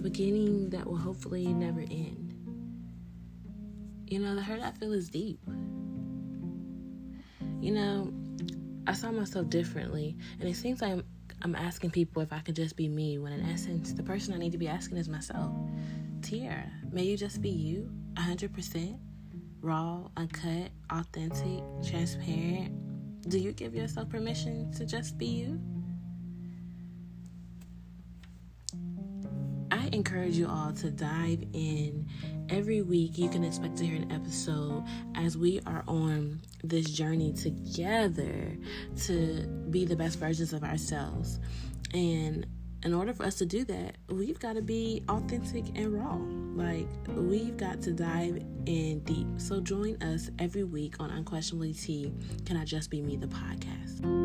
beginning that will hopefully never end. You know, the hurt I feel is deep. You know, I saw myself differently, and it seems like I'm, I'm asking people if I could just be me, when in essence, the person I need to be asking is myself. Tiara, may you just be you, 100%, raw, uncut, authentic, transparent. Do you give yourself permission to just be you? Encourage you all to dive in. Every week, you can expect to hear an episode as we are on this journey together to be the best versions of ourselves. And in order for us to do that, we've got to be authentic and raw. Like, we've got to dive in deep. So, join us every week on Unquestionably T Can I Just Be Me, the podcast.